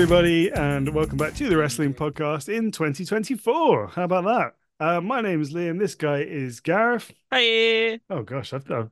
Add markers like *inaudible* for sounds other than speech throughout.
everybody, and welcome back to the Wrstling Podcast in 2024. How about that? Uh, my name is Liam. This guy is Gareth. Hey. Oh gosh, I've, I've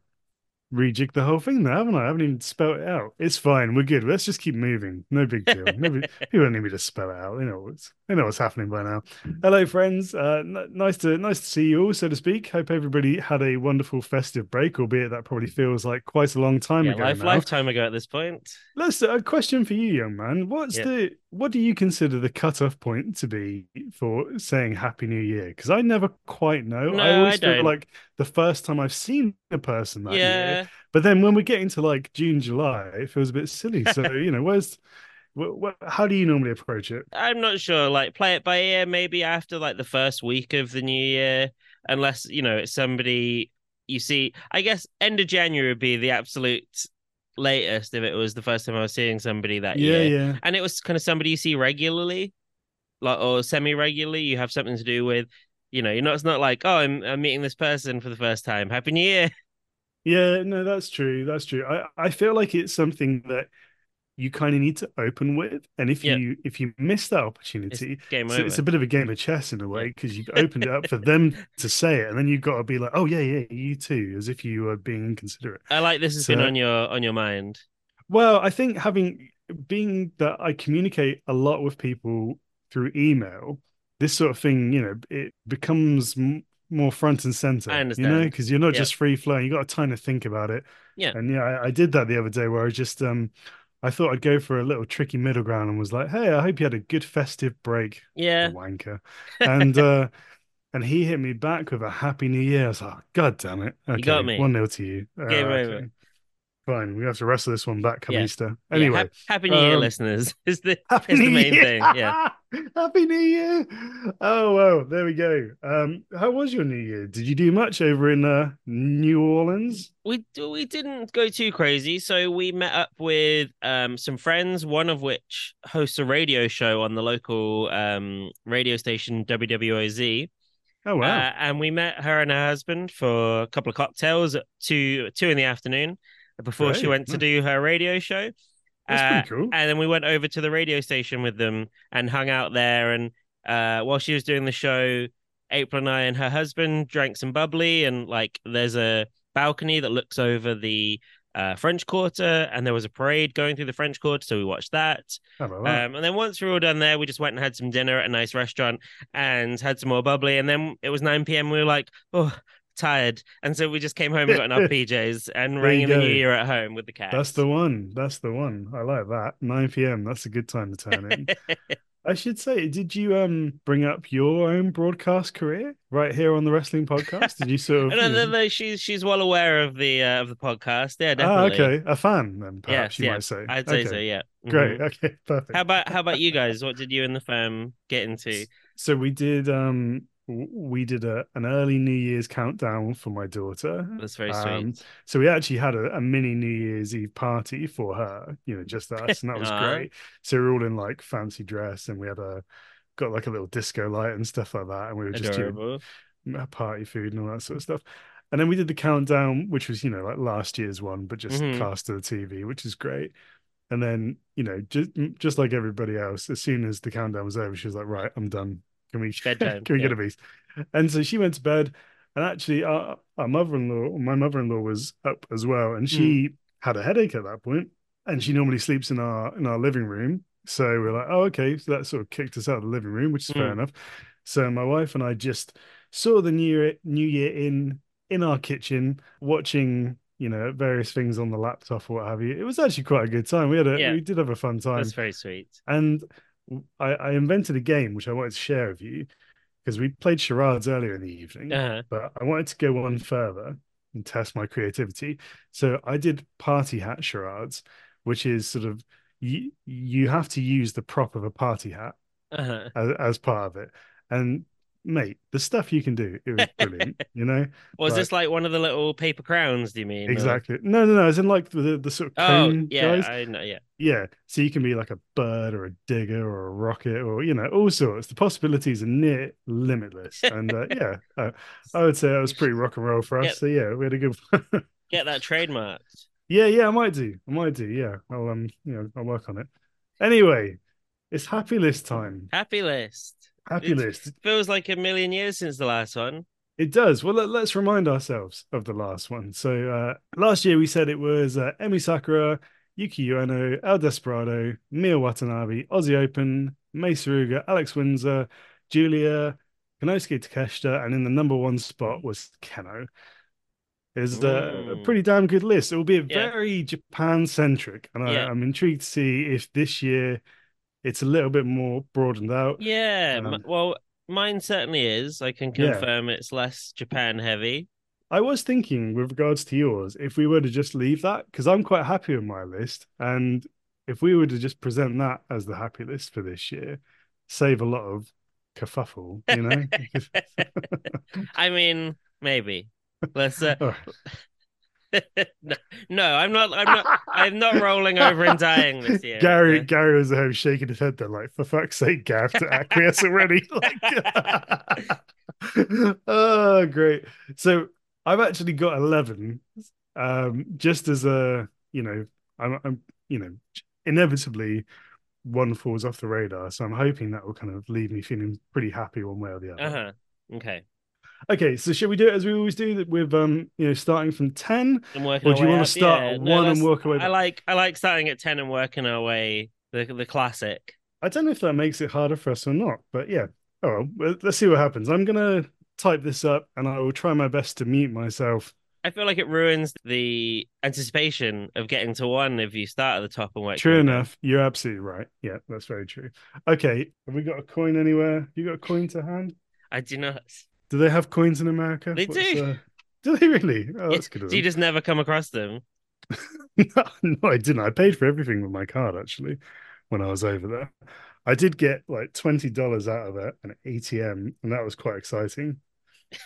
rejigged the whole thing there, haven't I? I haven't even spelled it out. It's fine. We're good. Let's just keep moving. No big *laughs* deal. Nobody, people don't need me to spell it out. They know what's they know what's happening by now. Hello, friends. Uh, n- nice to nice to see you all, so to speak. Hope everybody had a wonderful festive break, albeit that probably feels like quite a long time Yeah, ago life, now. lifetime ago at this point. Let's a question for you, young man. What's Yeah. the what do you consider the cutoff point to be for saying Happy New Year? Because I never quite know. No, I always I feel like the first time I've seen a person that yeah. year, but then when we get into like June, July, it feels a bit silly. So *laughs* you know, where's wh- wh- how do you normally approach it? I'm not sure. Like, play it by ear, maybe after like the first week of the new year, unless you know it's somebody you see. I guess end of January would be the absolute latest if it was the first time I was seeing somebody that Yeah, year, yeah, and it was kind of somebody you see regularly, like or semi regularly. You have something to do with. You know, you're not. It's not like, oh, I'm, I'm meeting this person for the first time. Happy New Year. yeah. No, that's true. That's true. I I feel like it's something that you kind of need to open with, and if Yeah. you if you miss that It's opportunity, game So it's a bit of a game of chess in a way because you've opened it up for them to say it, and then you've got to be like, "Oh yeah, yeah, you too," as if you are being inconsiderate. I like this has been on your on your mind. Well, I think having being that I communicate a lot with people through email, this sort of thing, you know, it becomes m- more front and center. I you know, because you're not Yeah. just free flowing. You got a time to think about it. Yeah. And yeah, I, I did that the other day where I just um. I thought I'd go for a little tricky middle ground and was like, "Hey, I hope you had a good festive break." Yeah. *laughs* wanker. And *laughs* uh and he hit me back with a happy new year. I was like, "Oh, God damn it. Okay, got me. one nil to you. Game Uh, over. okay. Fine. We have to wrestle this one back come Yeah. Easter. Yeah, Anyway. hap- happy New Year, um, listeners. *laughs* Is the Happy is the main Year. thing. Yeah. Happy New Year. Oh well, there we go. Um, how was your New Year? Did you do much over in uh New Orleans? We we didn't go too crazy, so we met up with um some friends, one of which hosts a radio show on the local um radio station WWOZ. Oh wow. Uh, and we met her and her husband for a couple of cocktails at two two in the afternoon before she went to do her radio show. That's Uh, pretty cool. and then we went over to the radio station with them and hung out there. And uh, while she was doing the show, April and I and her husband drank some bubbly. And like, there's a balcony that looks over the uh, French Quarter, and there was a parade going through the French Quarter, so we watched that. That? Um, and then once we were all done there, we just went and had some dinner at a nice restaurant and had some more bubbly. And then it was 9 p.m. We were like, oh, tired. And so we just came home and got in our *laughs* PJs and rang in the new year at home with the cat. That's the one. That's the one. I like that. 9 p.m. That's a good time to turn in. *laughs* I should say, did you um bring up your own broadcast career right here on the wrestling podcast? Did you sort of? *laughs* no, no, no, she's she's well aware of the uh, of the podcast. Yeah, Ah, definitely. okay, a fan then, perhaps Yes, you yeah, might say. I'd say okay. so. Yeah. Great. Mhm. Okay, perfect. How about how about you guys? What did you and the firm get into? So we did um we did a an early New Year's countdown for my daughter. That's very Um, sweet. So we actually had a, a mini New Year's Eve party for her, you know, just *laughs* us, and that was great. So we were all in like fancy dress, and we had a got like a little disco light and stuff like that, and we were just you know, party food and all that sort of stuff. And then we did the countdown, which was, you know, like last year's one, but just Mhm. cast to the TV, which is great. And then, you know, just just like everybody else, as soon as the countdown was over, she was like, "Right, I'm done. Can we *laughs* Bedtime, can we get a piece?" And so she went to bed. And actually, our, our mother-in-law, my mother-in-law, was up as well, and she had a headache at that point, and she normally sleeps in our in our living room. So we're like, "Oh, okay." So that sort of kicked us out of the living room, which is fair Mm. enough. So my wife and I just saw the new year, new year in in our kitchen, watching you know various things on the laptop or what have you. It was actually quite a good time. We had a Yeah. we did have a fun time, That's very sweet. and I, I invented a game which I wanted to share with you because we played charades earlier in the evening, Uh-huh. but I wanted to go one further and test my creativity. So I did party hat charades, which is sort of you you have to use the prop of a party hat Uh-huh. as, as part of it. And mate, the stuff you can do, it was brilliant, *laughs* you know? Was Like- this like one of the little paper crowns? Do you mean? or- Exactly. No, no, no. As in like the the sort of Oh yeah, guys. I know. Yeah. Yeah. So you can be like a bird or a digger or a rocket or you know all sorts. The possibilities are near limitless. *laughs* And uh, yeah, uh, I would say it was pretty rock and roll for us. So yeah, we had a good. *laughs* Get that trademarked. Yeah, yeah, I might do. I might do. Yeah, I'll um, you know, I'll work on it. Anyway, it's happy list time. Happy list. Happy It list. feels like a million years since the last one. It does. Well, let, us remind ourselves of the last one. So uh, last year we said it was uh, Emi Sakura, Yuki Ueno, El Desperado, Miu Watanabe, Aussie Open, Mei Suruga, Alex Windsor, Giulia, Konosuke Takeshita, and in the number one spot was Kenoh. Is a Mm. pretty damn good list. It will be Yeah. very Japan centric, and Yeah. I, I'm intrigued to see if this year it's a little bit more broadened out. Yeah. Um, well, mine certainly is. I can Yeah. confirm it's less Japan heavy. I was thinking with regards to yours, if we were to just leave that, because I'm quite happy with my list, and if we were to just present that as the happy list for this year, save a lot of kerfuffle, you know? *laughs* *laughs* I mean, maybe. Let's. Uh, *laughs* Oh, *laughs* no, I'm not. I'm not. I'm not rolling over and dying this year. Gary, Uh, Gary was at home shaking his head there, like, for fuck's sake, Gav, to acquiesce already. *laughs* Like, *laughs* oh, great. So I've actually got 11, um, just as a, you know, I'm, I'm, you know, inevitably one falls off the radar. So I'm hoping that will kind of leave me feeling pretty happy one way or the other. Uh-huh. Okay. Okay, so should we do it as we always do with, um, you know, starting from 10? I'm working. Or do you way wanna start Yeah, at no, one and work our way I like. I like starting at ten and working our way. The the classic. I don't know if that makes it harder for us or not, but yeah. Oh, well, let's see what happens. I'm gonna type this up, and I will try my best to mute myself. I feel like it ruins the anticipation of getting to one if you start at the top and work. True down. enough, you're absolutely right. Yeah, that's very true. Okay, have we got a coin anywhere? You got a coin to hand? I do not. Do they have coins in America? They do. uh, do they really? Oh, that's good. Do you just never come across them? no, *laughs* no, I didn't. I paid for everything with my card actually when I was over there. I did get like twenty dollars out of it, an ATM, and that was quite exciting.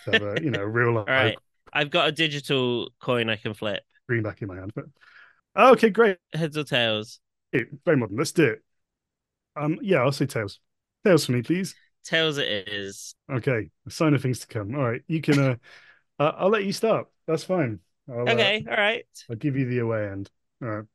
To have a, you know, real *laughs* life All right. I've got a digital coin I can flip. Green back in my hand. But oh, okay, great. Heads or tails? Very modern. Let's do it. Um, yeah, I'll say tails. Tails for me, please. Tails it is. Okay, a sign of things to come. All right, you can. Uh, *laughs* uh I'll let you start. That's fine. I'll, uh, Okay. All right. I'll give you the away end. All right.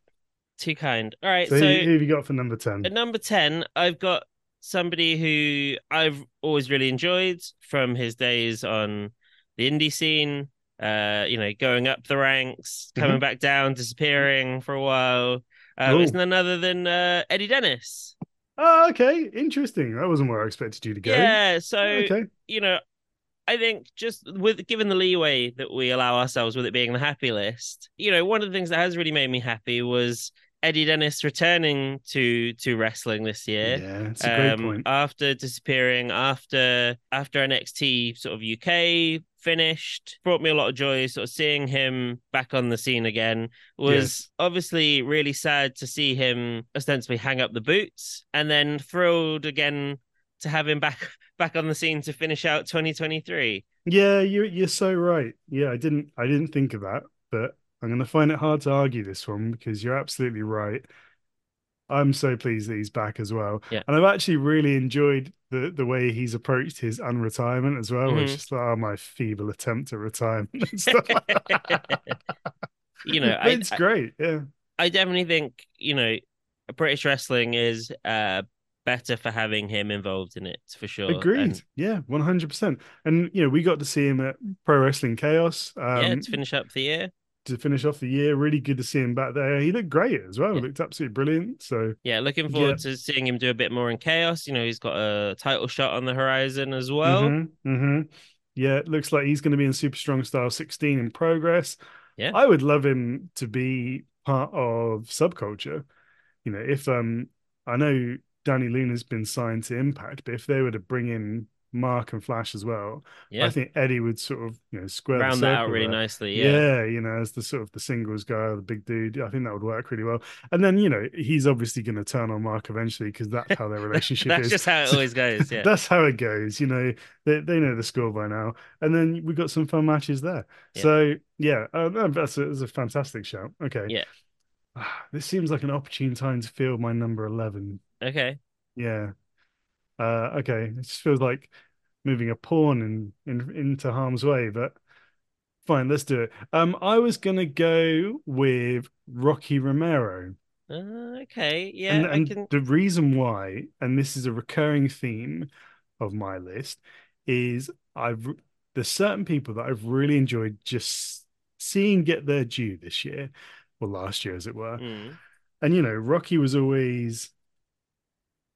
Too kind. All right. So, So, who, who have you got for number ten? at number 10, I've got somebody who I've always really enjoyed from his days on the indie scene. Uh, you know, going up the ranks, coming Mhm. back down, disappearing for a while. Um, it's none other than uh, Eddie Dennis. Oh, okay, interesting. That wasn't where I expected you to go. Yeah. So oh, Okay. you know, I think just with given the leeway that we allow ourselves with it being the happy list, you know, one of the things that has really made me happy was Eddie Dennis returning to to wrestling this year. Yeah, a great um, point. after disappearing after after NXT sort of UK finished brought me a lot of joy sort of seeing him back on the scene again was Yes. obviously really sad to see him ostensibly hang up the boots and then thrilled again to have him back *laughs* back on the scene to finish out 2023 Yeah, you're you're so right. Yeah, I didn't I didn't think of that, but I'm gonna find it hard to argue this one because you're absolutely right. I'm so pleased that he's back as well. Yeah. And I've actually really enjoyed the the way he's approached his unretirement as well. It's Mhm. just like, oh, my feeble attempt at retirement and stuff like that. you know *laughs* I, it's I- great. Yeah. I definitely think you know British wrestling is uh better for having him involved in it for sure Agreed. And, Yeah, 100%. And, you know, we got to see him at Pro Wrestling Chaos um, yeah to finish up the year to finish off the year. Really good to see him back there. He looked great as well. Yeah. Looked absolutely brilliant. So, Yeah, looking forward to seeing him do a bit more in chaos. You know, he's got a title shot on the horizon as well. mhm, mhm. yeah, it looks like he's going to be in Super Strong Style 16 in progress. Yeah. I would love him to be part of Subculture. You know, if um, I know Dani Luna's been signed to Impact, but if they were to bring in Mark and Flash as well, Yeah, I think Eddie would sort of you know square round that out really there. nicely. Yeah. Yeah, you know, as the sort of the singles guy, the big dude, I think that would work really well. And then, you know, he's obviously going to turn on Mark eventually because that's how their *laughs* relationship that's is. That's just how it always goes. *laughs* Yeah, That's how it goes. You know, they they know the score by now. And then we got some fun matches there. Yeah. So yeah, uh, no, that's a, that's a fantastic shout. Okay. Yeah. This seems like an opportune time to field my number eleven. okay. Yeah. Uh, okay. It just feels like moving a pawn in, in into harm's way, but Fine, let's do it. Um, I was gonna go with Rocky Romero. Uh, okay, yeah, and, I and can. the reason why, and this is a recurring theme of my list, is I've there's certain people that I've really enjoyed just seeing get their due this year, or last year as it were. Mm, And you know, Rocky was always,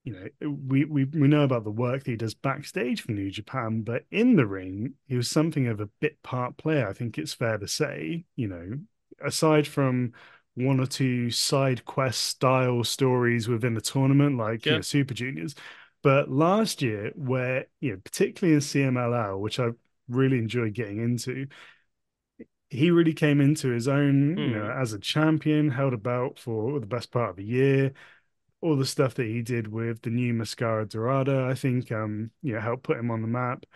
you know, we we we know about the work that he does backstage for New Japan, but in the ring, he was something of a bit part player. I think it's fair to say, you know, aside from one or two side quest style stories within the tournament, like you know, Super Juniors. But last year, where you know, particularly in CMLL, which I really enjoyed getting into, he really came into his own, you know, mm, as a champion, held a belt for the best part of a year. All the stuff that he did with the new Mascara Dorada, I think, um, you know, helped put him on the map.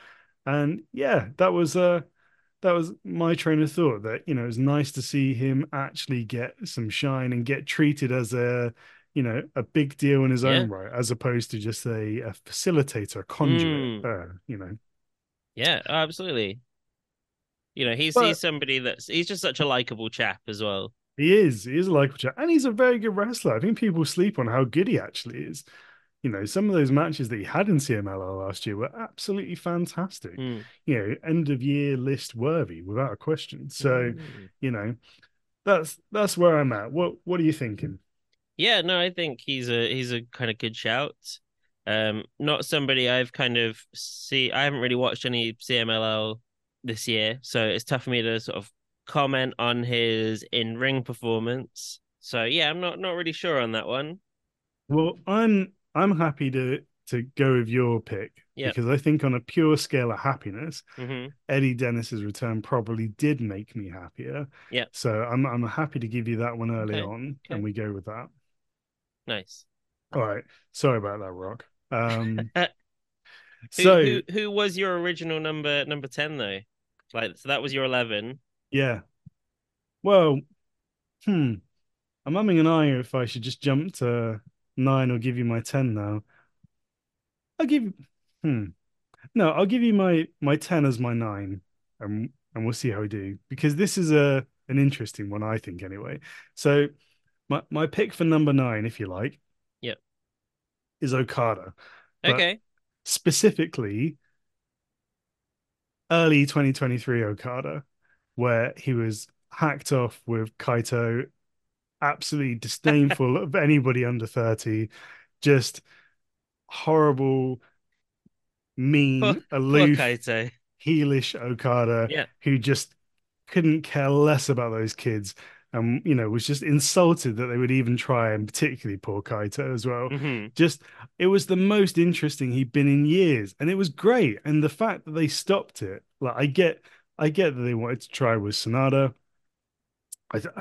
And yeah, that was uh that was my train of thought that, you know, it was nice to see him actually get some shine and get treated as a, you know, a big deal in his yeah, own right, as opposed to just a, a facilitator, a conduit, mm, uh, you know. yeah, absolutely. You know, he's he's somebody that's he's just such a likable chap as well. He is, he is a likable chap, and he's a very good wrestler. I think people sleep on how good he actually is. You know, some of those matches that he had in CMLL last year were absolutely fantastic. Mm, You know, end of year list worthy without a question. So, mm. you know, that's that's where I'm at. What what are you thinking? Yeah, no, I think he's a he's a kind of good shout. Um, not somebody I've kind of see. I haven't really watched any CMLL this year, so it's tough for me to sort of comment on his in ring performance. So yeah, I'm not not really sure on that one. Well, I'm I'm happy to to go with your pick Yeah. because I think on a pure scale of happiness, hmm Eddie Dennis's return probably did make me happier. Yeah. So I'm I'm happy to give you that one early Okay, on, okay. and we go with that. Nice. All right. Sorry about that, Rock. Um, *laughs* Who, so who who was your original number number ten though? Like so that was your eleven. Yeah. Well, hmm. I'm umming an eye if I should just jump to nine or give you my ten now. I'll give you hmm. No, I'll give you my my ten as my nine, and and we'll see how we do because this is a an interesting one, I think, anyway. So my my pick for number nine, if you like, Yep. is Okada, but Okay. specifically early 2023 Okada, where he was hacked off with Kaito, absolutely disdainful *laughs* of anybody under 30, just horrible, mean, poor aloof, Kaito. heelish Okada Yeah. who just couldn't care less about those kids and you know was just insulted that they would even try and particularly poor Kaito as well hmm just it was the most interesting he'd been in years and it was great and the fact that they stopped it like I get I get that they wanted to try with Sanada I, th-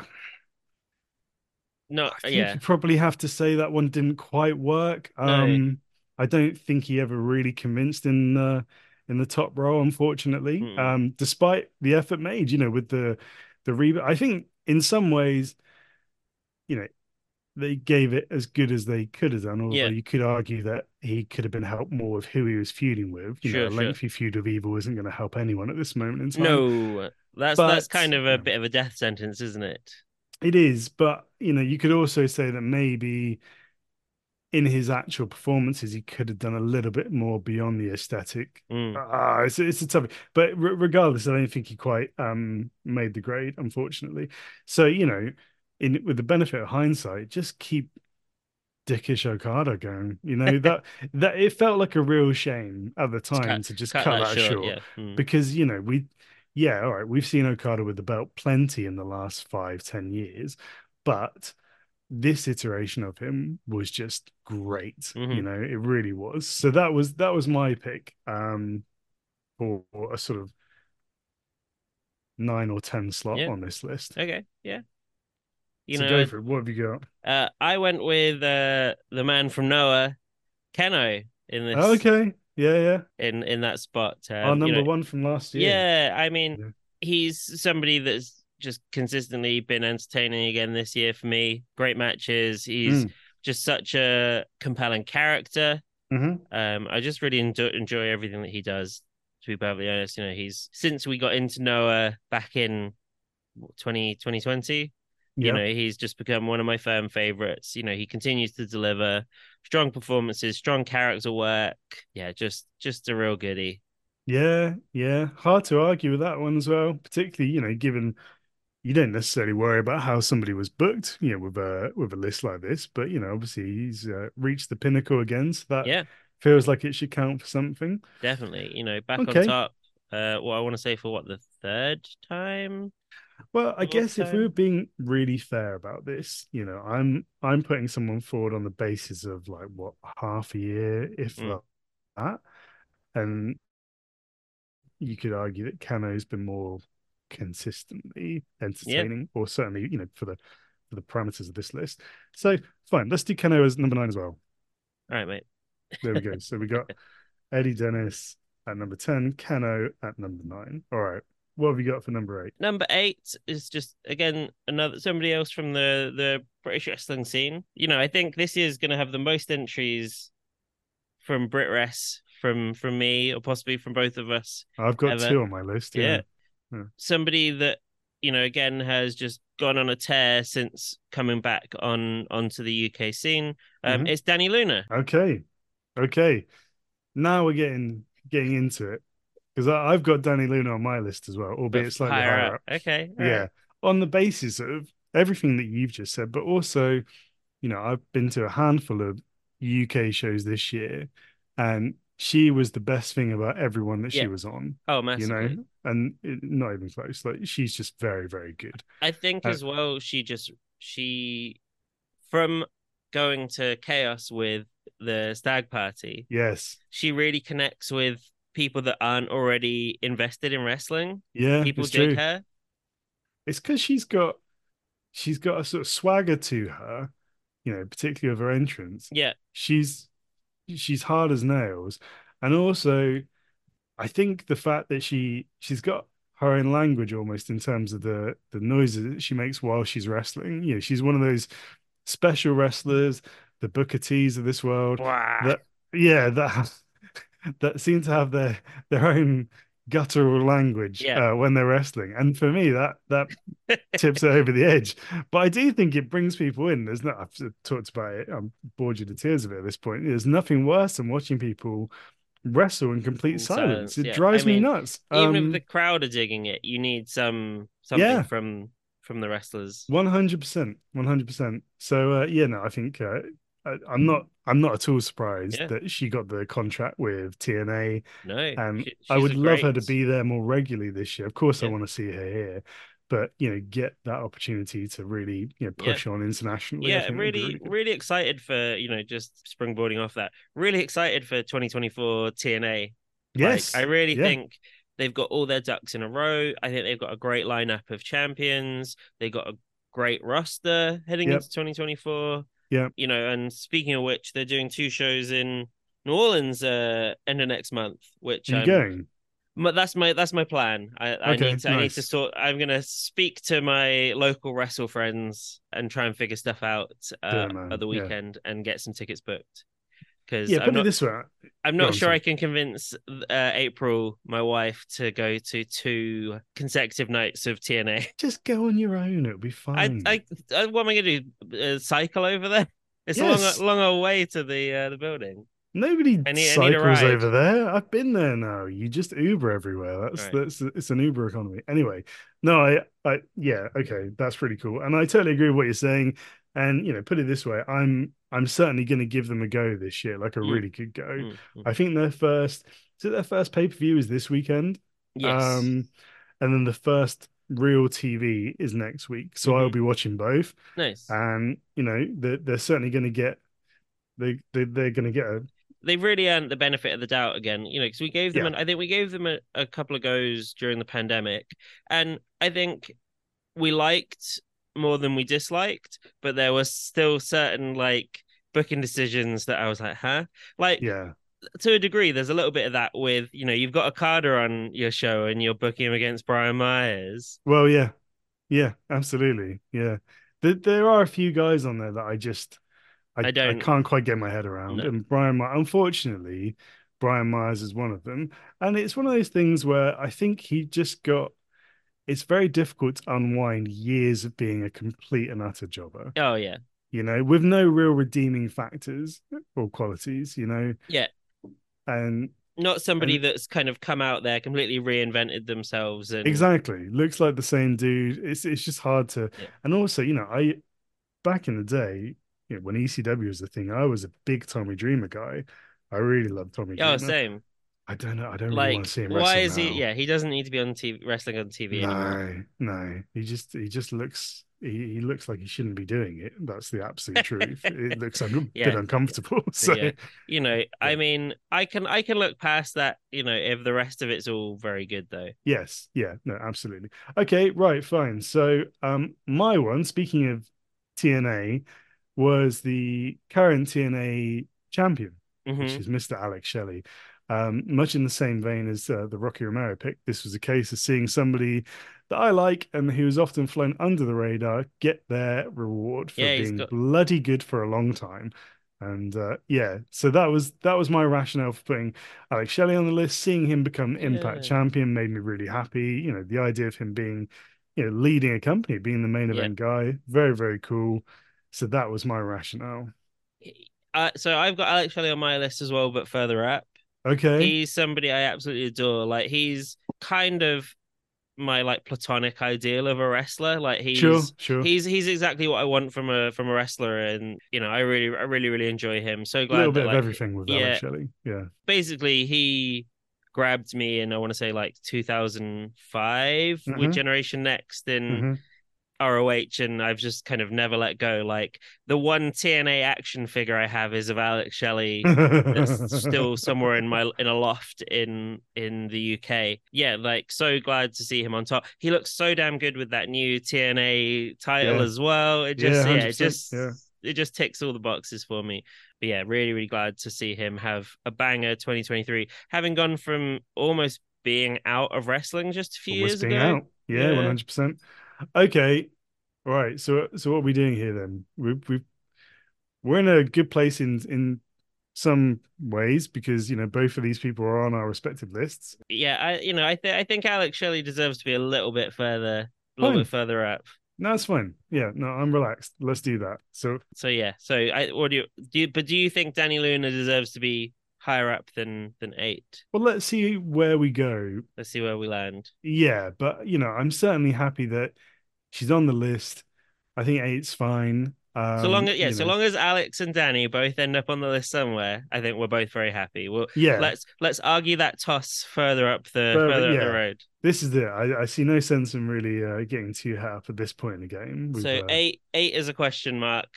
No, I think yeah. you probably have to say that one didn't quite work No. um I don't think he ever really convinced in uh, in the top row, unfortunately. Mm-mm. Um, despite the effort made, you know, with the the reboot. I think in some ways, you know, they gave it as good as they could have done. Although Yeah. you could argue that he could have been helped more with who he was feuding with. You know, Sure, a sure. lengthy feud of evil isn't going to help anyone at this moment in time. No, that's that's kind of a bit of a death sentence, isn't it? It is, but you know, you could also say that maybe in his actual performances, he could have done a little bit more beyond the aesthetic. Mm. Ah, it's it's a tough, but re- regardless, I don't think he quite um made the grade, unfortunately. So you know, in with the benefit of hindsight, just keep Dickish Okada going. You know that *laughs* that it felt like a real shame at the time cut- to just Cut, cut, that that short, short yeah. Mm. because you know we yeah all right we've seen okada with the belt plenty in the last five ten years but this iteration of him was just great Mhm. you know it really was so that was that was my pick um for a sort of nine or ten slot Yeah. on this list Okay, yeah. You so know, go for it what have you got uh, I went with uh, the man from Noah, Kenoh, in this Oh, okay yeah yeah in in that spot. Um, our you number know, one from last year Yeah, I mean, Yeah. he's somebody that's just consistently been entertaining again this year for me. Great matches. He's Mm. just such a compelling character. Mhm. Um, I just really enjoy, enjoy everything that he does. To be perfectly honest, you know, he's since we got into Noah back in 20, 2020, you Yeah. know, he's just become one of my firm favorites. You know, he continues to deliver strong performances, strong character work. Yeah, just just a real goodie. Yeah, yeah. Hard to argue with that one as well, particularly, you know, given you don't necessarily worry about how somebody was booked, you know, with a with a list like this, but you know, obviously he's uh, reached the pinnacle again, so that Yeah, feels like it should count for something. definitely. You know, back on top. Uh, well, I want to say for what the third time. Well, I guess if we were being really fair about this, you know, I'm I'm putting someone forward on the basis of like what half a year, if Mm. that, and you could argue that Kenoh's been more consistently entertaining, or certainly, you know, for the for the parameters of this list. So fine, let's do Kenoh as number nine as well. All right, mate. There we go. So we got *laughs* Eddie Dennis at number ten, Cano at number nine. All right, what have you got for number eight? Number eight is just again another somebody else from the the British wrestling scene. You know, I think this is going to have the most entries from Brit Res from from me or possibly from both of us. I've got Ever. two on my list. Yeah. Yeah. Somebody that you know again has just gone on a tear since coming back on onto the UK scene. Um, Mhm. It's Dani Luna. Okay. Okay. Now we're getting getting into it because I've got Dani Luna on my list as well, albeit slightly higher, up. Okay. all Yeah, right. on the basis of everything that you've just said, but also, you know, I've been to a handful of UK shows this year, and she was the best thing about everyone that Yeah. she was on. Oh, You know, and it, not even close. Like she's just very, very good. I think Uh, as well, she just she from going to chaos with the stag party, Yes. she really connects with people that aren't already invested in wrestling. Yeah. People dig true. her. It's because she's got she's got a sort of swagger to her, you know, particularly of her entrance. Yeah, She's she's hard as nails, and also, I think the fact that she she's got her own language almost in terms of the the noises that she makes while she's wrestling. You know, she's one of those special wrestlers, the Booker T's of this world. Wow. That yeah, that that seem to have their their own guttural language Yeah. uh, when they're wrestling, and for me, that that tips it over the edge. But I do think it brings people in. There's not. I've talked about it. I'm bored you to tears of it at this point. There's nothing worse than watching people wrestle in complete silence. silence, It yeah. drives I me nuts. Even Um, if the crowd are digging it, you need some something Yeah. from from the wrestlers. One hundred percent, one hundred percent. So uh, yeah, no, I think uh, I, I'm not. I'm not at all surprised Yeah. that she got the contract with TNA, No, and she- I would love her to be there more regularly this year. Of course, I want to see her here, but you know, get that opportunity to really you know Yeah. push on internationally. Yeah, would really, really excited for you know just springboarding off that. Really excited for 2024 TNA. Yes, Like, I really yeah. think they've got all their ducks in a row. I think they've got a great lineup of champions. They've got a great roster heading Yep. into 2024. Yep. You know, and speaking of which, they're doing two shows in New Orleans uh end of next month, which I'm going? my, that's my that's my plan. I, I need to I need to sort. I'm gonna speak to my local wrestle friends and try and figure stuff out uh, man. at the Yeah. weekend and get some tickets booked. Because Yeah, I'm put not it this way. I'm not on, sure sorry. I can convince uh, April, my wife, to go to two consecutive nights of TNA. *laughs* Just go on your own. It'll be fine. I, I what am I gonna do? Uh, cycle over there? *laughs* It's Yes. a long, long way to the uh, the building. Nobody I need- I need cycles over there. I've been there now. You just Uber everywhere. That's Right. that's it's an Uber economy. Anyway, no, I, I yeah, okay, that's pretty cool. And I totally agree with what you're saying. And you know, put it this way, I'm I'm certainly going to give them a go this year, like a Mm. really good go. Mm, mm. I think their first, so their first pay per view is this weekend. Yes. Um, and then the first real TV is next week. So I'll Mhm. be watching both. nice. And you know, they're they're certainly going to get they they they're going to get a They've really earned the benefit of the doubt again, you know, because we gave them, Yeah. an, I think we gave them a, a couple of goes during the pandemic, and I think we liked more than we disliked, but there was still certain like booking decisions that I was like, huh? Like yeah. to a degree, there's a little bit of that with, you know, you've got a Carter on your show and you're booking him against Brian Myers. Well, yeah, yeah, absolutely, yeah. There, there are a few guys on there that I just, I, I don't- can't quite get my head around. No. And Brian, My- unfortunately, Brian Myers is one of them. And it's one of those things where I think he just got it's very difficult to unwind years of being a complete and utter jobber. Oh yeah. You know, with no real redeeming factors or qualities, you know. Yeah. And not somebody and, that's kind of come out there completely reinvented themselves and exactly looks like the same dude. It's it's just hard to yeah. and also, you know, I back in the day, you know, when ECW was the thing, I was a big Tommy Dreamer guy. I really love Tommy. Oh, Dreamer. same. I don't know. I don't like, really want to see him. Why is now. he? Yeah, he doesn't need to be on TV wrestling on TV no, anymore. No, he just he just looks he, he looks like he shouldn't be doing it. That's the absolute *laughs* truth. it looks a Yeah. bit uncomfortable. *laughs* So yeah, you know, I mean, I can I can look past that. You know, if the rest of it's all very good though. yes, yeah, no, absolutely. Okay, right, fine. So um my one, speaking of TNA, was the current TNA champion. which Mhm. is Mr. Alex Shelley. Um, much in the same vein as uh, the Rocky Romero pick, this was a case of seeing somebody that I like and who's often flown under the radar get their reward for Yeah, being got- bloody good for a long time. And uh, yeah, so that was that was my rationale for putting Alex Shelley on the list. Seeing him become Impact Yeah. champion made me really happy. You know, the idea of him being, you know, leading a company, being the main Yeah. event guy, very very cool. So that was my rationale. Uh, so I've got Alex Shelley on my list as well, but further up. Okay. He's somebody I absolutely adore. Like he's kind of my like platonic ideal of a wrestler. Like he's sure, sure. he's he's exactly what I want from a from a wrestler, and you know I really I really really enjoy him. So glad a little that, bit like, of everything with yeah. Alex Shelley. Yeah. basically he grabbed me in I want to say like 2005 Mhm. with Generation Next in Mhm. ROH, and I've just kind of never let go. Like the one TNA action figure I have is of Alex Shelley. That's still *laughs* somewhere in my in a loft in in the UK. Yeah, like so glad to see him on top. He looks so damn good with that new TNA title Yeah. as well. It just yeah, 100%, it just yeah. it just ticks all the boxes for me. But yeah, really really glad to see him have a banger 2023, having gone from almost being out of wrestling just a few Almost years ago. out. Yeah, Yeah. one hundred percent. Okay. Right. So so what are we doing here then? We we we're in a good place in in some ways because you know both of these people are on our respective lists. Yeah, I you know I think I think Alex Shelley deserves to be a little bit further, a little Fine. bit further up. No, that's fine. Yeah, no, I'm relaxed. Let's do that. So So yeah, so I what do you do? You, but do you think Dani Luna deserves to be higher up than than eight? well, let's see where we go. Let's see where we land. Yeah, but you know, I'm certainly happy that she's on the list. I think eight's fine. Um, so long as yeah, so know, long as Alex and Dani both end up on the list somewhere, I think we're both very happy. Well, yeah, let's let's argue that toss further up the Further- further up the road. this is it. I, I see no sense in really uh, getting too high up at this point in the game. We've, So uh, eight eight is a question mark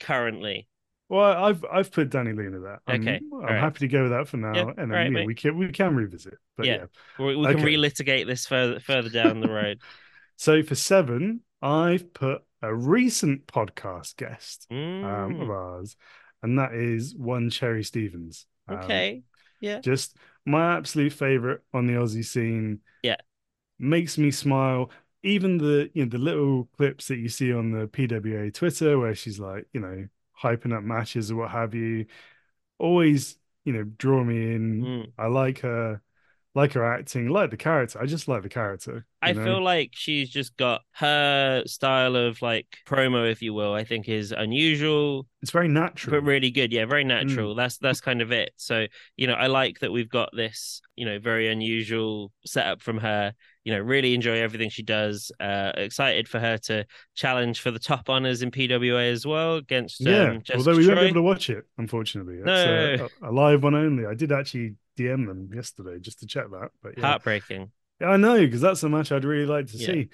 currently. Well, I've I've put Dani Luna there. I'm, Okay, I'm alright. happy to go with that for now, Yeah, and then alright, yeah, we can we can revisit. But Yeah. yeah. We, we can relitigate this further further down the road. *laughs* So for seven, I've put a recent podcast guest um, of Mm, ours, and that is one Cherry Stevens. Um, okay. Yeah. just my absolute favorite on the Aussie scene. Yeah. makes me smile. Even the you know the little clips that you see on the PWA Twitter where she's like you know hyping up matches or what have you, always you know draw me in. Mm. I like her, like her acting, like the character. I just like the character. I know? feel like she's just got her style of like promo, if you will. I think is unusual, it's very natural. but really good. Yeah, very Mm. natural. That's that's kind of it. So you know, I like that we've got this you know very unusual setup from her. You know, really enjoy everything she does. Uh, excited for her to challenge for the top honors in PWA as well against yeah, um, Jessica although we won't be able to watch it, unfortunately. That's No. a, a live one only. I did actually DM them yesterday just to check that, but yeah. Heartbreaking. Yeah, I know because that's a match I'd really like to Yeah. see.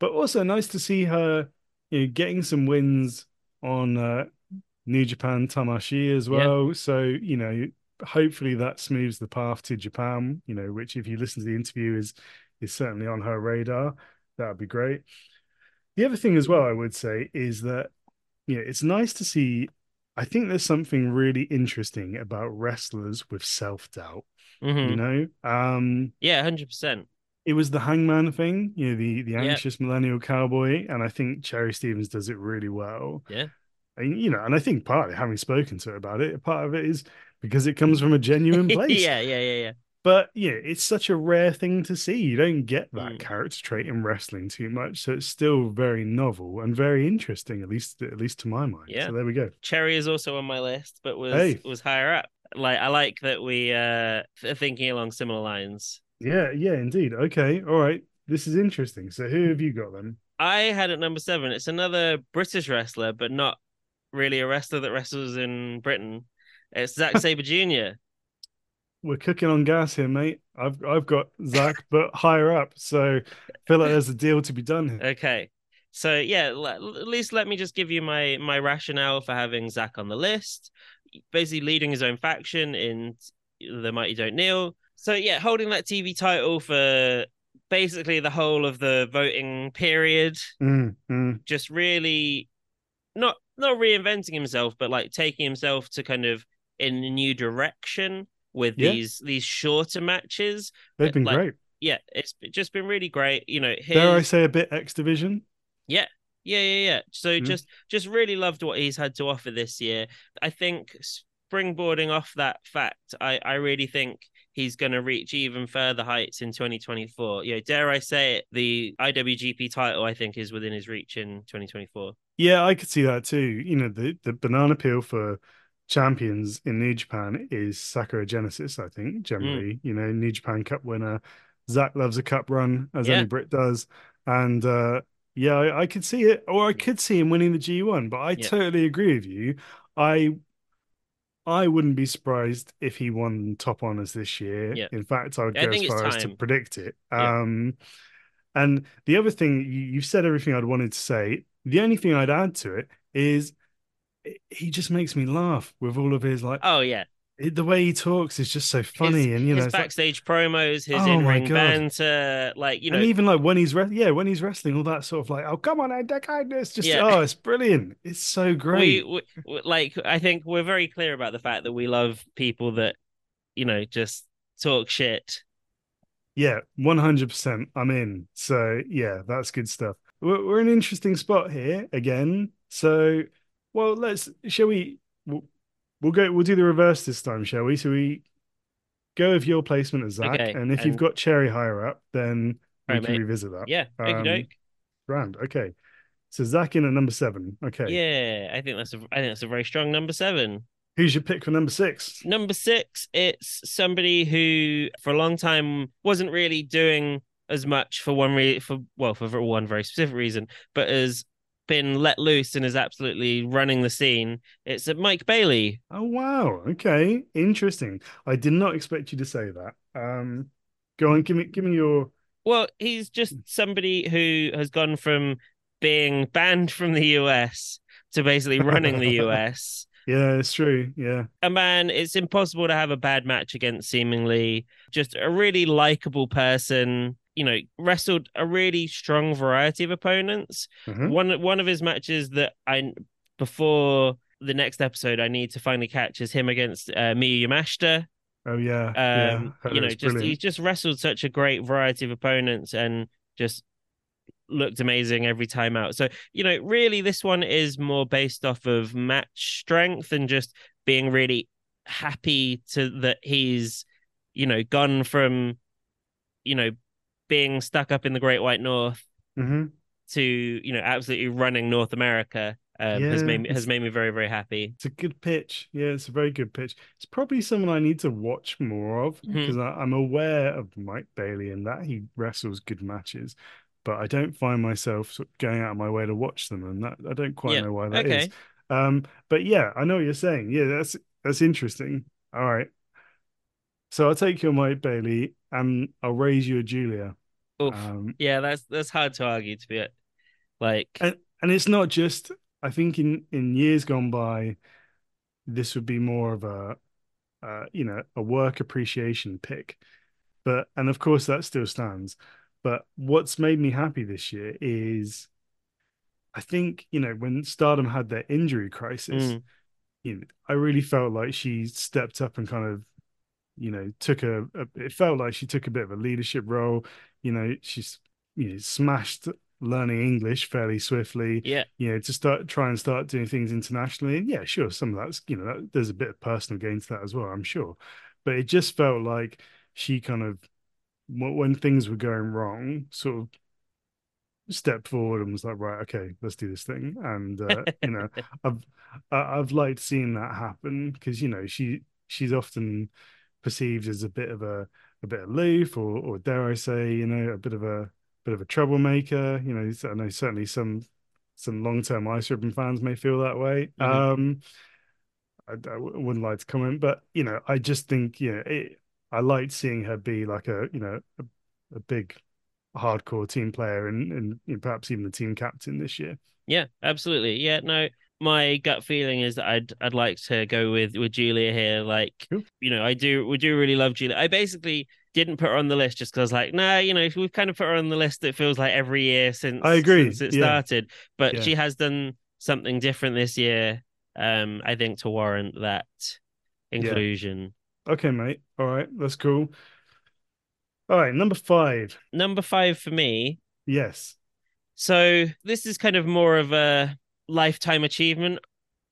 But also nice to see her, you know, getting some wins on uh, New Japan Tamashi as Yeah. well. So you know, hopefully that smooths the path to Japan. You know, which if you listen to the interview is is certainly on her radar. That would be great. The other thing as well, I would say, is that you know, it's nice to see. I think there's something really interesting about wrestlers with self doubt. hmm You know, um, Yeah, hundred percent. it was the hangman thing, you know, the the Yep. anxious millennial cowboy, and I think Cherry Stevens does it really well. Yeah. And you know, and I think partly having spoken to her about it, part of it is because it comes from a genuine *laughs* place. yeah, yeah, yeah, yeah. But yeah, it's such a rare thing to see. You don't get that Mm. character trait in wrestling too much, so it's still very novel and very interesting, at least at least to my mind. Yeah. So there we go. Cherry is also on my list, but was Hey. was higher up. Like I like that we uh are thinking along similar lines. Yeah, yeah, indeed. Okay, all right. This is interesting. So who have you got then? I had at number seven. It's another British wrestler, but not really a wrestler that wrestles in Britain. It's Zack *laughs* Saber Jr. We're cooking on gas here, mate. I've I've got Zach, *laughs* but higher up. So I feel like there's a deal to be done here. Okay. So yeah, at least let me just give you my my rationale for having Zach on the list. Basically leading his own faction in the Mighty Don't Kneel. So yeah, holding that TV title for basically the whole of the voting period. Mm, mm. Just really not not reinventing himself, but like taking himself to kind of in a new direction with Yeah. these these shorter matches. They've been like, great. Yeah, it's just been really great. You know, his... Dare I say a bit X Division? Yeah, yeah, yeah, yeah. So Mm. just just really loved what he's had to offer this year. I think springboarding off that fact, I I really think he's going to reach even further heights in 2024. You know, dare I say it, the IWGP title I think is within his reach in 2024. Yeah, I could see that too. You know, the the banana peel for champions in New Japan is Sakura Genesis, I think, generally. You know, New Japan Cup winner. Zach loves a cup run, as Yeah. any Brit does. And uh yeah, I, I could see it, or I could see him winning the G1, but I Yeah. totally agree with you. I I wouldn't be surprised if he won top honors this year. Yeah. In fact, I would I go as far as to predict it. Um and the other thing, you, you've said everything I'd wanted to say. The only thing I'd add to it is he just makes me laugh with all of his like Oh yeah, the way he talks is just so funny, his, and you know, his it's like- backstage promos, his Oh in-ring banter, like you know, and even like when he's re- yeah when he's wrestling, all that sort of like oh come on, that kindness, just Yeah. oh it's brilliant, it's so great. we we- like I think we're very clear about the fact that we love people that you know just talk shit. Yeah, one hundred percent. I'm in. So yeah, that's good stuff. We're, we're in an interesting spot here again. So well, let's shall we? We'll, we'll go. We'll do the reverse this time, shall we? So we go with your placement as Zach, Okay, and if you've got Cherry higher up, then we Alright, can mate. revisit that. Yeah, Um. Grand. Okay. So Zach in at number seven. Okay. Yeah, I think that's a I think that's a very strong number seven. Who's your pick for number six? Number six, it's somebody who for a long time wasn't really doing as much for one re- for well for one very specific reason, but has been let loose and is absolutely running the scene. It's uh, Mike Bailey. Oh wow. Okay. Interesting. I did not expect you to say that. Um, go on. Give me. Give me your. Well, he's just somebody who has gone from being banned from the US to basically running the *laughs* US. Yeah, it's true. Yeah. a man it's impossible to have a bad match against seemingly just a really likable person you know wrestled a really strong variety of opponents Mhm. one one of his matches that i before the next episode i need to finally catch is him against uh, miyu yamashita Oh yeah. yeah. um Heard you know just brilliant. he's just wrestled such a great variety of opponents and just looked amazing every time out so you know really this one is more based off of match strength and just being really happy to that he's you know gone from you know being stuck up in the great white north Mhm. to you know absolutely running north america um, has made me has made me very very happy It's a good pitch. Yeah, it's a very good pitch. It's probably someone I need to watch more of because I, I'm aware of Mike Bailey and that he wrestles good matches, but I don't find myself sort of going out of my way to watch them, and that I don't quite Yeah, know why that is. okay Um, but yeah, I know what you're saying. Yeah, that's that's interesting. All right. So I'll take your Mike Bailey and I'll raise you a Giulia. Um, yeah that's that's hard to argue to be it like and and it's not just i think in in years gone by this would be more of a uh, you know a work appreciation pick. But and of course that still stands. But what's made me happy this year is i think you know when stardom had their injury crisis Mm. you know i really felt like she stepped up and kind of you know took a, a it felt like she took a bit of a leadership role you know she's you know smashed learning English fairly swiftly. Yeah. You know, to start try and start doing things internationally. And yeah, sure, some of that's you know that, there's a bit of personal gain to that as well. I'm sure, but it just felt like she kind of when things were going wrong, sort of stepped forward and was like, right, okay, let's do this thing. And uh, you know, *laughs* I've I've liked seeing that happen because you know she she's often perceived as a bit of a a bit aloof or or dare I say, you know, a bit of a bit of a troublemaker. You know, I know certainly some some long term ice ribbon fans may feel that way. Mm-hmm. Um, I, I wouldn't like to comment, but you know, I just think you know, it, I liked seeing her be like a you know a, a big hardcore team player and and you know, perhaps even the team captain this year. Yeah, absolutely. Yeah, no, my gut feeling is that I'd I'd like to go with with Giulia here. Like, cool. you know, I do we do really love Giulia. I basically didn't put her on the list just because, like, nah, you know, we've kind of put her on the list. It feels like every year since I agree since it yeah. started, but yeah. she has done something different this year. Um, I think to warrant that inclusion. Yeah. Okay, mate. All right, that's cool. All right, number five. Number five for me. Yes. So this is kind of more of a lifetime achievement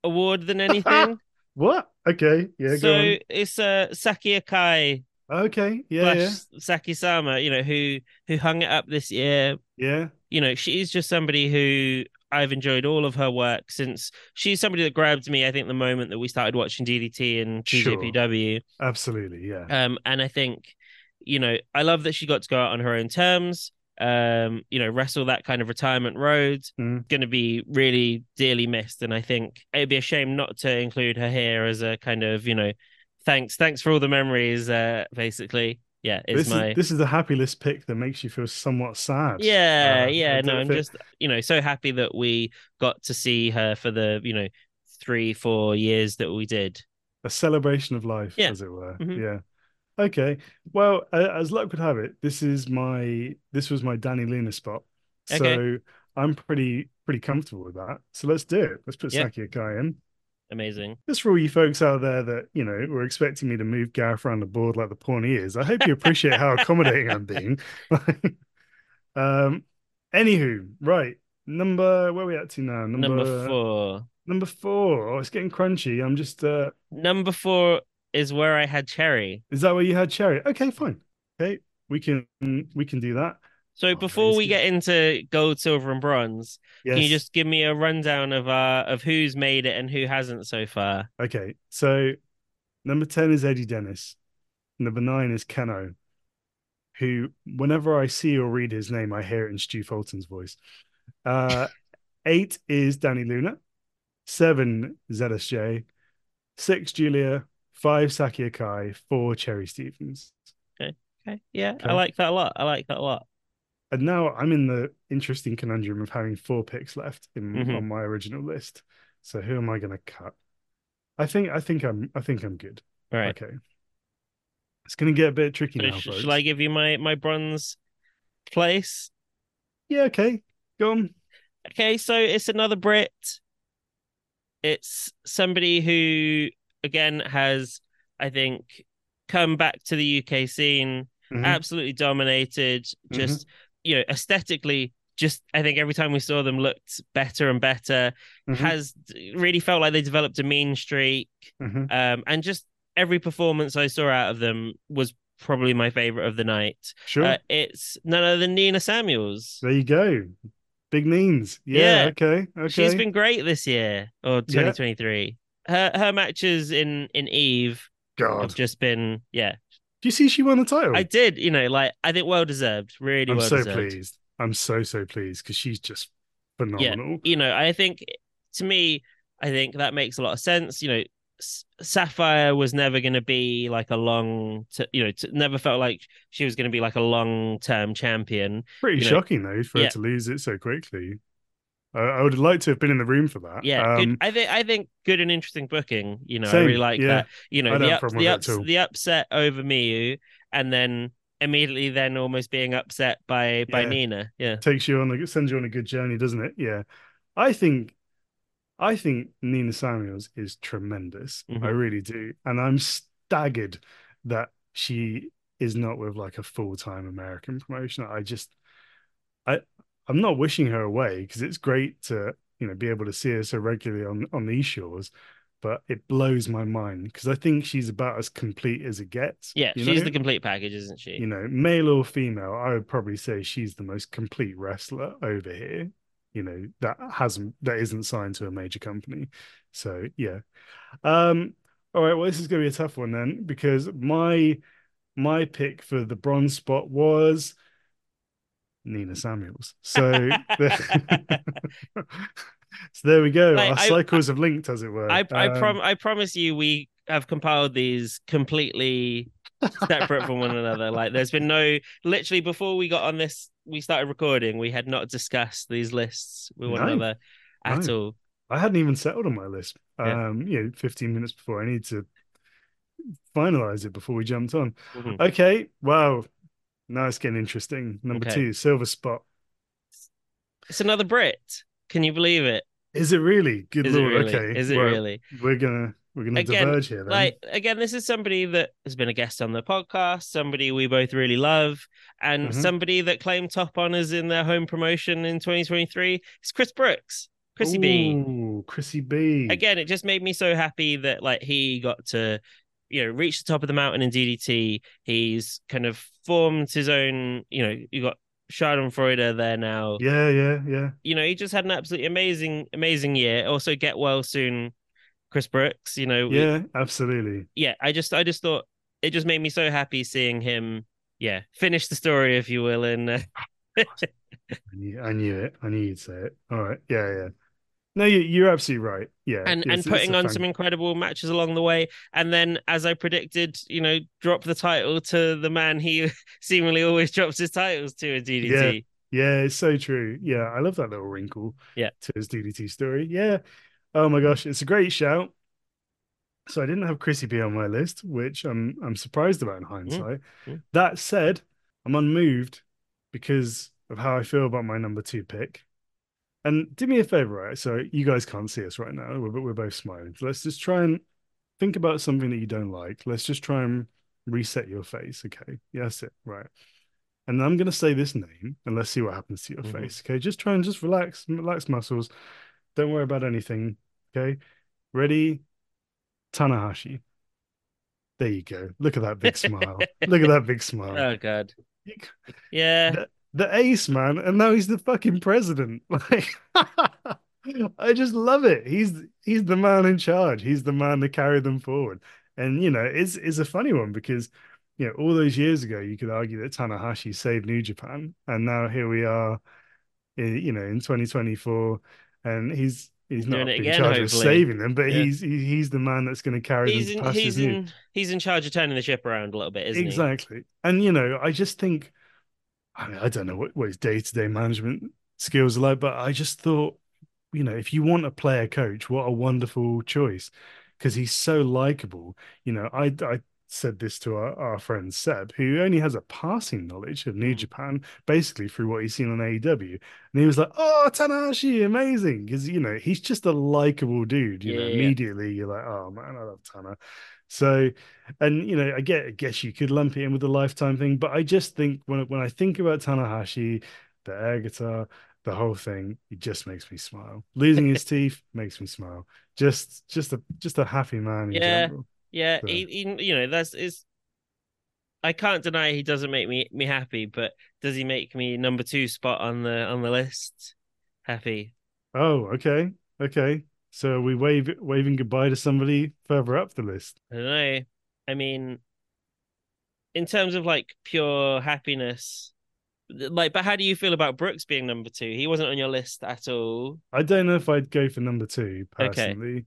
award than anything. *laughs* what? Okay. Yeah. So it's uh, Saki Akai. Okay. Yeah. yeah. Saki Sama, you know, who who hung it up this year. Yeah. You know, she's just somebody who I've enjoyed all of her work since she's somebody that grabbed me, I think, the moment that we started watching DDT and TJPW. Sure. Absolutely, yeah. Um, and I think, you know, I love that she got to go out on her own terms um, you know, wrestle that kind of retirement road. Mm. Going to be really dearly missed, and I think it'd be a shame not to include her here as a kind of, you know, thanks, thanks for all the memories. Uh, basically, yeah, this my is, this is a happy list pick that makes you feel somewhat sad. Yeah, uh, yeah, no, I'm just you know so happy that we got to see her for the you know three, four years that we did. A celebration of life, yeah. as it were. Mm-hmm. Yeah. Okay. Well, uh, as luck would have it, this is my this was my Dani Luna spot. So okay. I'm pretty pretty comfortable with that. So let's do it. Let's put yeah. Saki Akai in. Amazing. Just for all you folks out there that, you know, were expecting me to move Gareth around the board like the pawn he is, I hope you appreciate how accommodating I'm being. *laughs* um anywho, right. Number where are we at to now? Number, number four. Number four. Oh, it's getting crunchy. I'm just uh number four is where I had cherry. Is that where you had cherry? Okay, fine. Okay, we can we can do that. So oh, before we get into gold, silver, and bronze, yes. can you just give me a rundown of uh of who's made it and who hasn't so far? Okay, so number ten is Eddie Dennis. Number nine is Kenoh, who whenever I see or read his name, I hear it in Stu Fulton's voice. Uh, *laughs* eight is Dani Luna. Seven ZSJ. Six Giulia five Saki Akai, four Cherry Stevens. Okay. Okay. Yeah, okay. I like that a lot. I like that a lot. And now I'm in the interesting conundrum of having four picks left in mm-hmm. on my original list. So who am I going to cut? I think I think I'm I think I'm good. All right. Okay. It's going to get a bit tricky so now. Sh- shall I give you my my bronze place? Yeah. Okay. Go on. Okay. So it's another Brit. It's somebody who again has, I think, come back to the UK scene, mm-hmm. absolutely dominated, just, mm-hmm. you know, aesthetically, just I think every time we saw them looked better and better, mm-hmm. has really felt like they developed a mean streak. Mm-hmm. Um, and just every performance I saw out of them was probably my favorite of the night. Sure. Uh, it's none other than Nina Samuels. There you go. Big Means. Yeah, yeah, Okay. Okay. She's been great this year or 2023 her her matches in in Eve God. have just been yeah. Do you see she won the title? I did. You know, like I think well deserved. Really, I'm well so deserved. pleased. I'm so so pleased because she's just phenomenal. Yeah, you know, I think to me, I think that makes a lot of sense. You know, Sapphire was never going to be like a long, t- you know, t- never felt like she was going to be like a long term champion. Pretty you shocking though for yeah. her to lose it so quickly. I, I would like to have been in the room for that. Yeah, um, I think I think good and interesting booking. You know, same, I really like yeah. that. You know, the, the, ups, the upset over Miyu, and then immediately then almost being upset by by Nina. Yeah, takes you on a sends you on a good journey, doesn't it? Yeah, I think I think Nina Samuels is tremendous. Mm-hmm. I really do, and I'm staggered that she is not with like a full time American promotion. I just I I'm not wishing her away because it's great to you know be able to see her so regularly on on these shores. But it blows my mind because I think she's about as complete as it gets. Yeah, she's know? the complete package, isn't she? you know, male or female, I would probably say she's the most complete wrestler over here. You know, that hasn't that isn't signed to a major company. So yeah. Um, all right, well, this is gonna be a tough one then, because my my pick for the bronze spot was Nina Samuels. *laughs* So *laughs* so there we go. Like, Our I- cycles have linked, as it were. I I Um, prom I promise you we have compiled these completely separate from one another. Like there's been no literally before we got on this we started recording, we had not discussed these lists with one No. another at No. all. I hadn't even settled on my list. Yeah. Um, you know, 15 minutes before I need to finalize it before we jumped on. Mhm. Okay, wow. Now it's getting interesting. Number Okay. two, Silver Spot. It's another Brit. Can you believe it? Is it really? Good Is lord. really? Okay. Is it well, really? We're gonna we're gonna Again, diverge here then. Like again, this is somebody that has been a guest on the podcast, somebody we both really love, and Mhm. somebody that claimed top honors in their home promotion in 2023. It's Chris Brooks, Chrissy B. Ooh, Chrissy B. Again, it just made me so happy that like he got to, you know, reached the top of the mountain in DDT. He's kind of formed his own. You know, you got Schadenfreude there now. Yeah, yeah, yeah. You know, he just had an absolutely amazing, amazing year. Also, get well soon, Chris Brooks. You know, Yeah, absolutely. yeah, I just I just thought it just made me so happy seeing him, yeah, finish the story, if you will, and uh, *laughs* I knew, I knew it. I knew you'd say it. All right. Yeah, yeah. No, you, you're absolutely right. Yeah. and and putting on some incredible matches along the way, and then as I predicted, you know, drop the title to the man he *laughs* seemingly always drops his titles to a DDT. Yeah, yeah, it's so true. Yeah, I love that little wrinkle Yeah. to his DDT story. Yeah. Oh my gosh, it's a great shout. So I didn't have Chrissy B on my list, which I'm I'm surprised about in hindsight. mm. That said, I'm unmoved because of how I feel about my number two pick. And do me a favor, right? So you guys can't see us right now. We're, we're both smiling. So let's just try and think about something that you don't like. Let's just try and reset your face. Okay. Yeah, that's it. Right. And I'm going to say this name and let's see what happens to your Mhm. face. Okay. Just try and just relax, relax muscles. Don't worry about anything. Okay. Ready? Tanahashi. There you go. Look at that big smile. Look at that big smile. *laughs* Oh god, yeah, the, ace man, and now he's the fucking president. *laughs* Like, I just love it. He's he's the man in charge. He's the man to carry them forward. And you know, it's it's a funny one because you know all those years ago you could argue that Tanahashi saved New Japan, and now here we are, in, you know, in 2024, and he's he's not Doing it in again, charge hopefully. of saving them, but Yeah. he's he's the man that's going to carry he's them in he's in he's in charge of turning the ship around a little bit, isn't he? exactly. And you know, I just think, I mean, I don't know what, what his day to day management skills are like, but I just thought, you know, if you want a player coach, what a wonderful choice because he's so likable. You know, I I said this to our, our friend Seb, who only has a passing knowledge of New Mm. Japan, basically through what he's seen on AEW, and he was like, "Oh, Tanahashi, amazing!" Because you know he's just a likable dude. You know, Yeah. immediately you're like, "Oh man, I love Tana." So, and you know, I get, I guess you could lump it in with the lifetime thing, but I just think when when I think about Tanahashi, the air guitar, the whole thing, it just makes me smile. Losing *laughs* his teeth makes me smile. Just, just a, just a happy man in Yeah. general. Yeah, So- he, he, you know, that's is. I can't deny he doesn't make me me happy, but does he make me number two spot on the on the list happy? Oh, okay, okay. So are we wave waving goodbye to somebody further up the list. I don't know. I mean, in terms of like pure happiness, like, but how do you feel about Brooks being number two? He wasn't on your list at all. I don't know if I'd go for number two Okay. personally.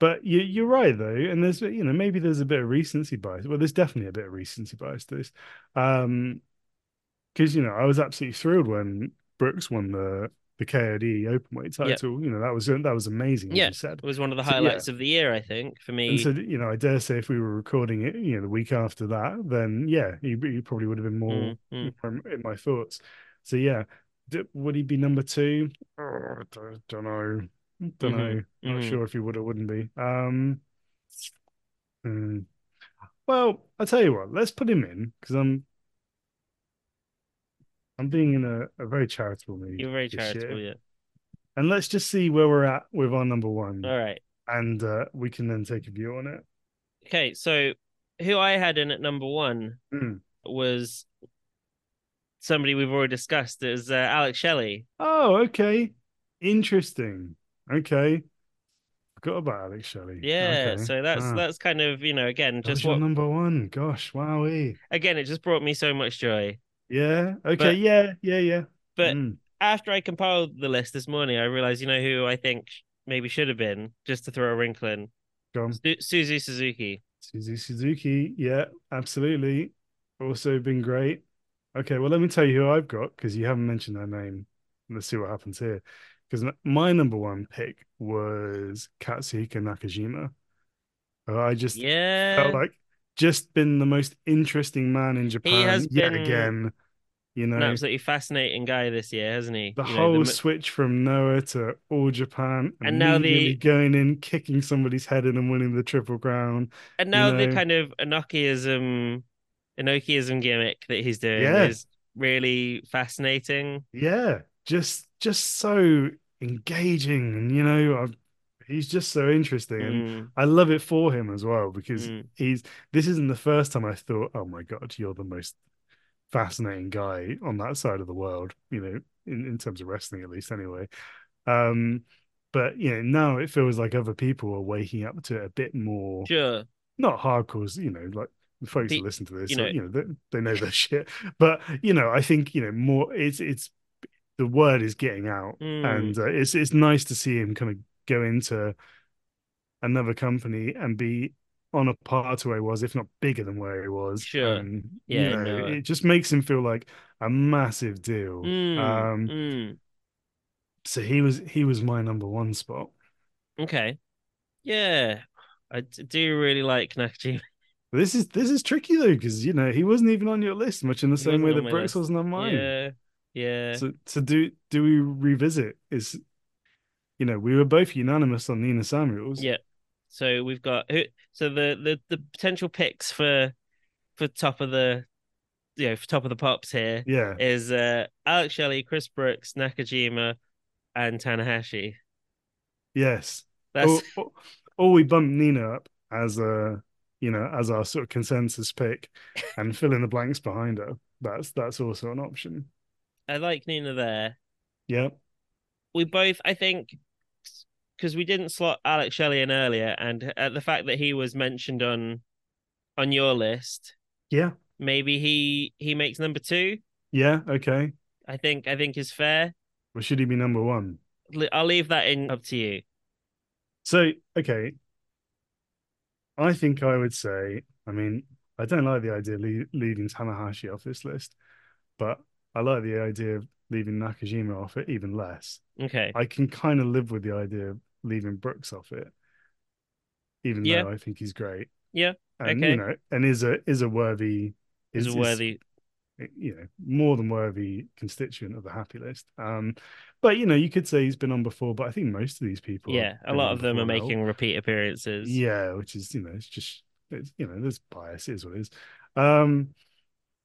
But you, you're right though, and there's you know maybe there's a bit of recency bias. Well, there's definitely a bit of recency bias to this, um, because you know I was absolutely thrilled when Brooks won the the KOD openweight Yep. title. You know that was that was amazing. Yeah. you said. It was one of the So, yeah. highlights of the year, I think, for me. And so, you know, I dare say if we were recording it, you know, the week after that, then yeah, he, he probably would have been more Mm, mm. from- in my thoughts. So yeah, D- would he be number two? Oh, don't, don't know. Don't Mhm, know. Not mhm. sure if he would or wouldn't be. Um, hmm. Well, I tell you what, let's put him in because I'm. I'm being in a, a very charitable mood You're very charitable, year. yeah. And let's just see where we're at with our number one. All right. And uh, we can then take a view on it. Okay, so who I had in at number one Mm. was somebody we've already discussed. It was uh, Alex Shelley. Oh, okay. Interesting. Okay. Forgot about Alex Shelley. Yeah, Okay. so that's Ah, that's kind of, you know, again, just what number one. Gosh, wowee. again, it just brought me so much joy. Yeah. Okay. But- yeah. Yeah. Yeah. But Mm. after I compiled the list this morning, I realized, you know, who I think maybe should have been, just to throw a wrinkle in, Go on. Su- Suzu Suzuki. Suzu Suzuki. Yeah. Absolutely. Also been great. Okay. Well, let me tell you who I've got because you haven't mentioned her name. Let's see what happens here. Because my number one pick was Katsuhiko Nakajima. Uh, I just Yeah. felt like just been the most interesting man in Japan yet been again. You know, An absolutely fascinating guy this year, hasn't he? the You know, whole switch from Noah to All Japan, And now the- going in, kicking somebody's head in, and winning the triple crown. and now the know- kind of Enochiism, Enochiism gimmick that he's doing Yeah. is really fascinating. Yeah, just just so engaging, and you know, I, he's just so interesting, and Mm, I love it for him as well because mm. he's. This isn't the first time I thought, oh my god, you're the most fascinating guy on that side of the world. You know, in in terms of wrestling, at least, anyway. Um, but you know, now it feels like other people are waking up to it a bit more. Sure. Not hardcores, you know, like the folks The- that listen to this, you know, you know they, they know their *laughs* shit. But you know, I think you know more. It's it's the word is getting out, Mm. and uh, it's it's nice to see him kind of go into another company and be on a par to where he was, if not bigger than where he was. Sure. And, Yeah, you know, no, it just makes him feel like a massive deal. Mm, Um, mm. so he was he was my number one spot. Okay. Yeah. I do really like Nakajima. *laughs* This is this is tricky though because you know he wasn't even on your list, much in the He same way that Brooks wasn't on mine. Yeah. Yeah. So so do do we revisit? Is you know we were both unanimous on Nina Samuels. Yeah. So we've got who so the the the potential picks for for top of the you know, for top of the pops here yeah, is uh Alex Shelley, Chris Brooks, Nakajima, and Tanahashi. yes. That's or, or, or we bump Nina up as a you know as our sort of consensus pick and fill in the blanks behind her. That's that's also an option. I like Nina there. Yeah, We both I think because we didn't slot Alex Shelley in earlier, and uh, the fact that he was mentioned on on your list, yeah, maybe he he makes number two. yeah. Okay. I think I think is fair. Well, should he be number one? I'll leave that in up to you. So okay, I think I would say. I mean, I don't like the idea of le- leaving Tanahashi off this list, but I like the idea of leaving Nakajima off it even less. Okay. I can kind of live with the idea of leaving Brooks off it, even Yeah. though I think he's great. Yeah, and okay. you know, and is a is a worthy Is a worthy. you know more than worthy constituent of the happy list. Um, but you know, you could say he's been on before, but I think most of these people, Yeah, a lot of them are now. making repeat appearances. Yeah, which is you know, it's just it's you know, there's bias, it is what it is. Um,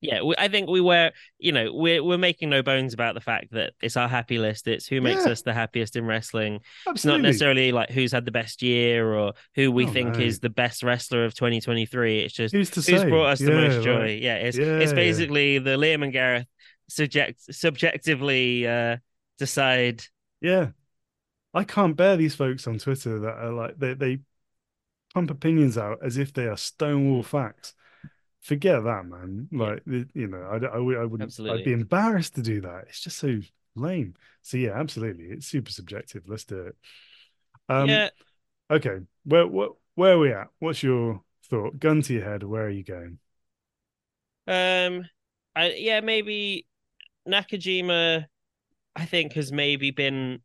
Yeah, we, I think we were, you know, we're we're making no bones about the fact that it's our happy list. It's who makes Yeah. us the happiest in wrestling. It's not necessarily like who's had the best year or who we Oh, think no. is the best wrestler of 2023. It's just Who's who's brought us the most joy. yeah, it's Yeah, it's yeah. basically the Liam and Gareth subject subjectively uh decide. Yeah. I can't bear these folks on Twitter that are like they they pump opinions out as if they are stonewall facts. Forget that, man. Like you know, I, I, I wouldn't. Absolutely. I'd be embarrassed to do that. It's just so lame. So yeah, absolutely, it's super subjective. Let's do it. Um, yeah, Okay. Where what where are we at? What's your thought? Gun to your head. Where are you going? Um, I yeah maybe Nakajima, I think has maybe been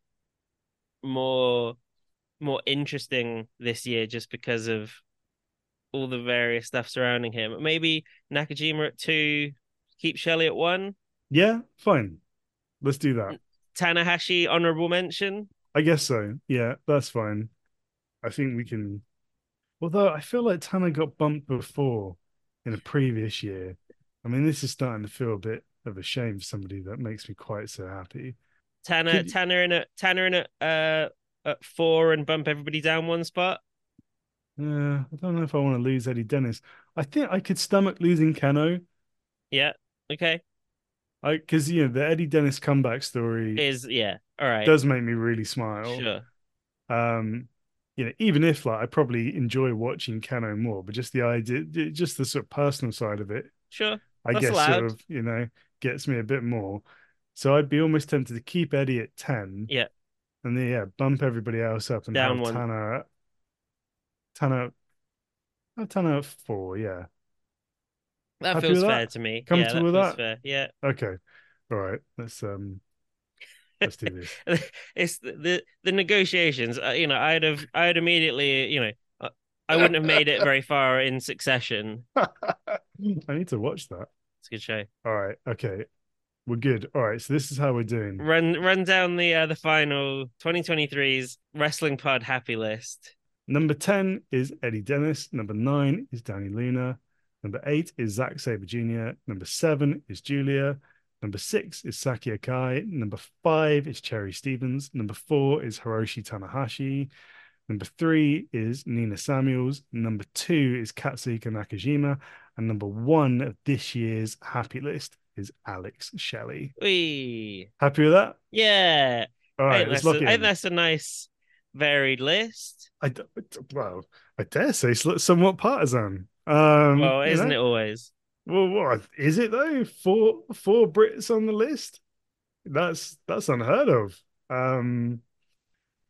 more more interesting this year just because of all the various stuff surrounding him. Maybe Nakajima at two, keep Shelley at one, Yeah, fine. Let's do that. Tanahashi honorable mention. I guess so. Yeah, that's fine. I think we can. Although I feel like Tanner got bumped before in a previous year. I mean, this is starting to feel a bit of a shame for somebody that makes me quite so happy. Tanner, Could in a Tanner in a uh at four and bump everybody down one spot. Yeah, I don't know if I want to lose Eddie Dennis. I think I could stomach losing Kenoh. Yeah. Okay. I because you know the Eddie Dennis comeback story Is yeah. All right. does make me really smile. Sure. Um, you know, even if like I probably enjoy watching Kenoh more, but just the idea, just the sort of personal side of it, Sure. I That's guess allowed. sort of you know gets me a bit more. So I'd be almost tempted to keep Eddie at ten. Yeah. And then yeah, bump everybody else up and Down have one. Tanner, out, Tanner, ten out at four. Yeah. That Happy feels with fair that? to me. Comfortable yeah, with that feels that? fair. Yeah. Okay. All right. Let's um. Let's do this. *laughs* it's the the, the negotiations. Uh, you know, I'd have I'd immediately you know uh, I wouldn't have made it very *laughs* far in succession. I need to watch that. It's a good show. All right. Okay. We're good. All right. So this is how we're doing. Run run down the uh, the final 2023's Wrstling Pod Happy List. Number 10 is Eddie Dennis. Number nine is Dani Luna. Number eight is Zack Sabre Jr. Number seven is Giulia. Number six is Saki Akai. Number five is Cherry Stevens. Number four is Hiroshi Tanahashi. Number three is Nina Samuels. Number two is Katsuhiko Nakajima. And number one of this year's happy list is Alex Shelley. Wee. Happy with that? Yeah. All right, think let's lock a- it I think that's a nice varied list. I d- well, I dare say somewhat partisan. Um, Well, isn't know? it always? Well, what is it though? Four four Brits on the list. That's that's unheard of. Um,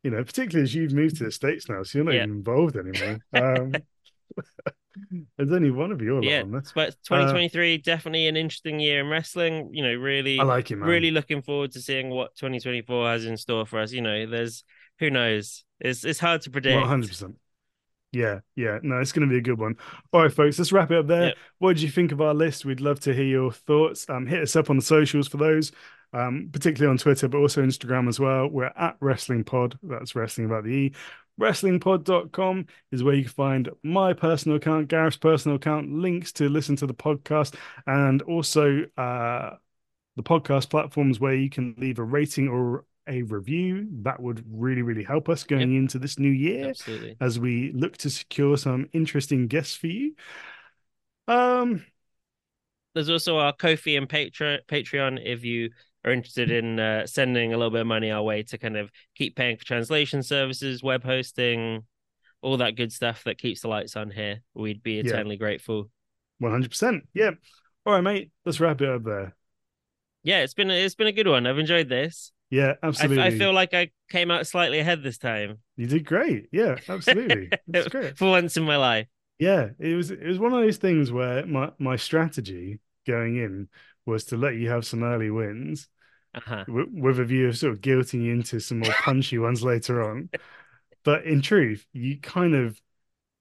you know, particularly as you've moved to the states now, so you're not Yeah. even involved anymore. *laughs* Um, *laughs* there's only one of you Yeah. But 2023 definitely an interesting year in wrestling. You know, really I like it, man. really looking forward to seeing what 2024 has in store for us. You know, there's who knows. It's it's hard to predict. One hundred percent. Yeah, yeah. No, it's going to be a good one. All right, folks, let's wrap it up there. Yep. What did you think of our list? We'd love to hear your thoughts. Um, hit us up on the socials for those, um, particularly on Twitter, but also Instagram as well. We're at Wrstling Pod. That's wrestling about the E. WrstlingPod.com is where you can find my personal account, Gareth's personal account, links to listen to the podcast, and also uh, the podcast platforms where you can leave a rating or a review. That would really, really help us going into this new year Absolutely. as we look to secure some interesting guests for you. Um, There's also our Ko-fi and Patre- Patreon if you are interested in uh, sending a little bit of money our way to kind of keep paying for translation services, web hosting, all that good stuff that keeps the lights on here. We'd be Yeah. eternally grateful. 100%. Yeah. All right, mate. Let's wrap it up there. Yeah, it's been it's been a good one. I've enjoyed this. Yeah, I, absolutely. I feel like I came out slightly ahead this time you did great. Yeah, absolutely. *laughs* That's great. for once in my life. Yeah, it was it was one of those things where my my strategy going in was to let you have some early wins Uh-huh. with, with a view of sort of guilting you into some more punchy ones later on. *laughs* But in truth, you kind of,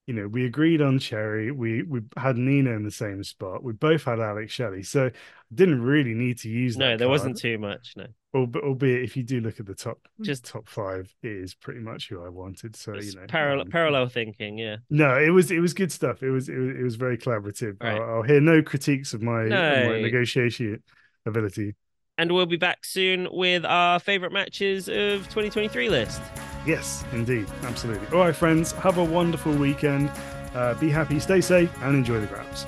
you know, we agreed on Cherry. We we had Nina in the same spot. We both had Alex Shelley, so didn't really need to use. No, that there card. wasn't too much. No, albeit if you do look at the top Just- top five, it is pretty much who I wanted. So you know, parallel um, parallel thinking. Yeah. No, it was it was good stuff. It was it was, it was very collaborative. Right. I'll, I'll hear no critiques of my, of my negotiation ability. And we'll be back soon with our favorite matches of 2023 list. Yes, indeed, absolutely. All right, friends, have a wonderful weekend. Uh, be happy, stay safe, and enjoy the grabs.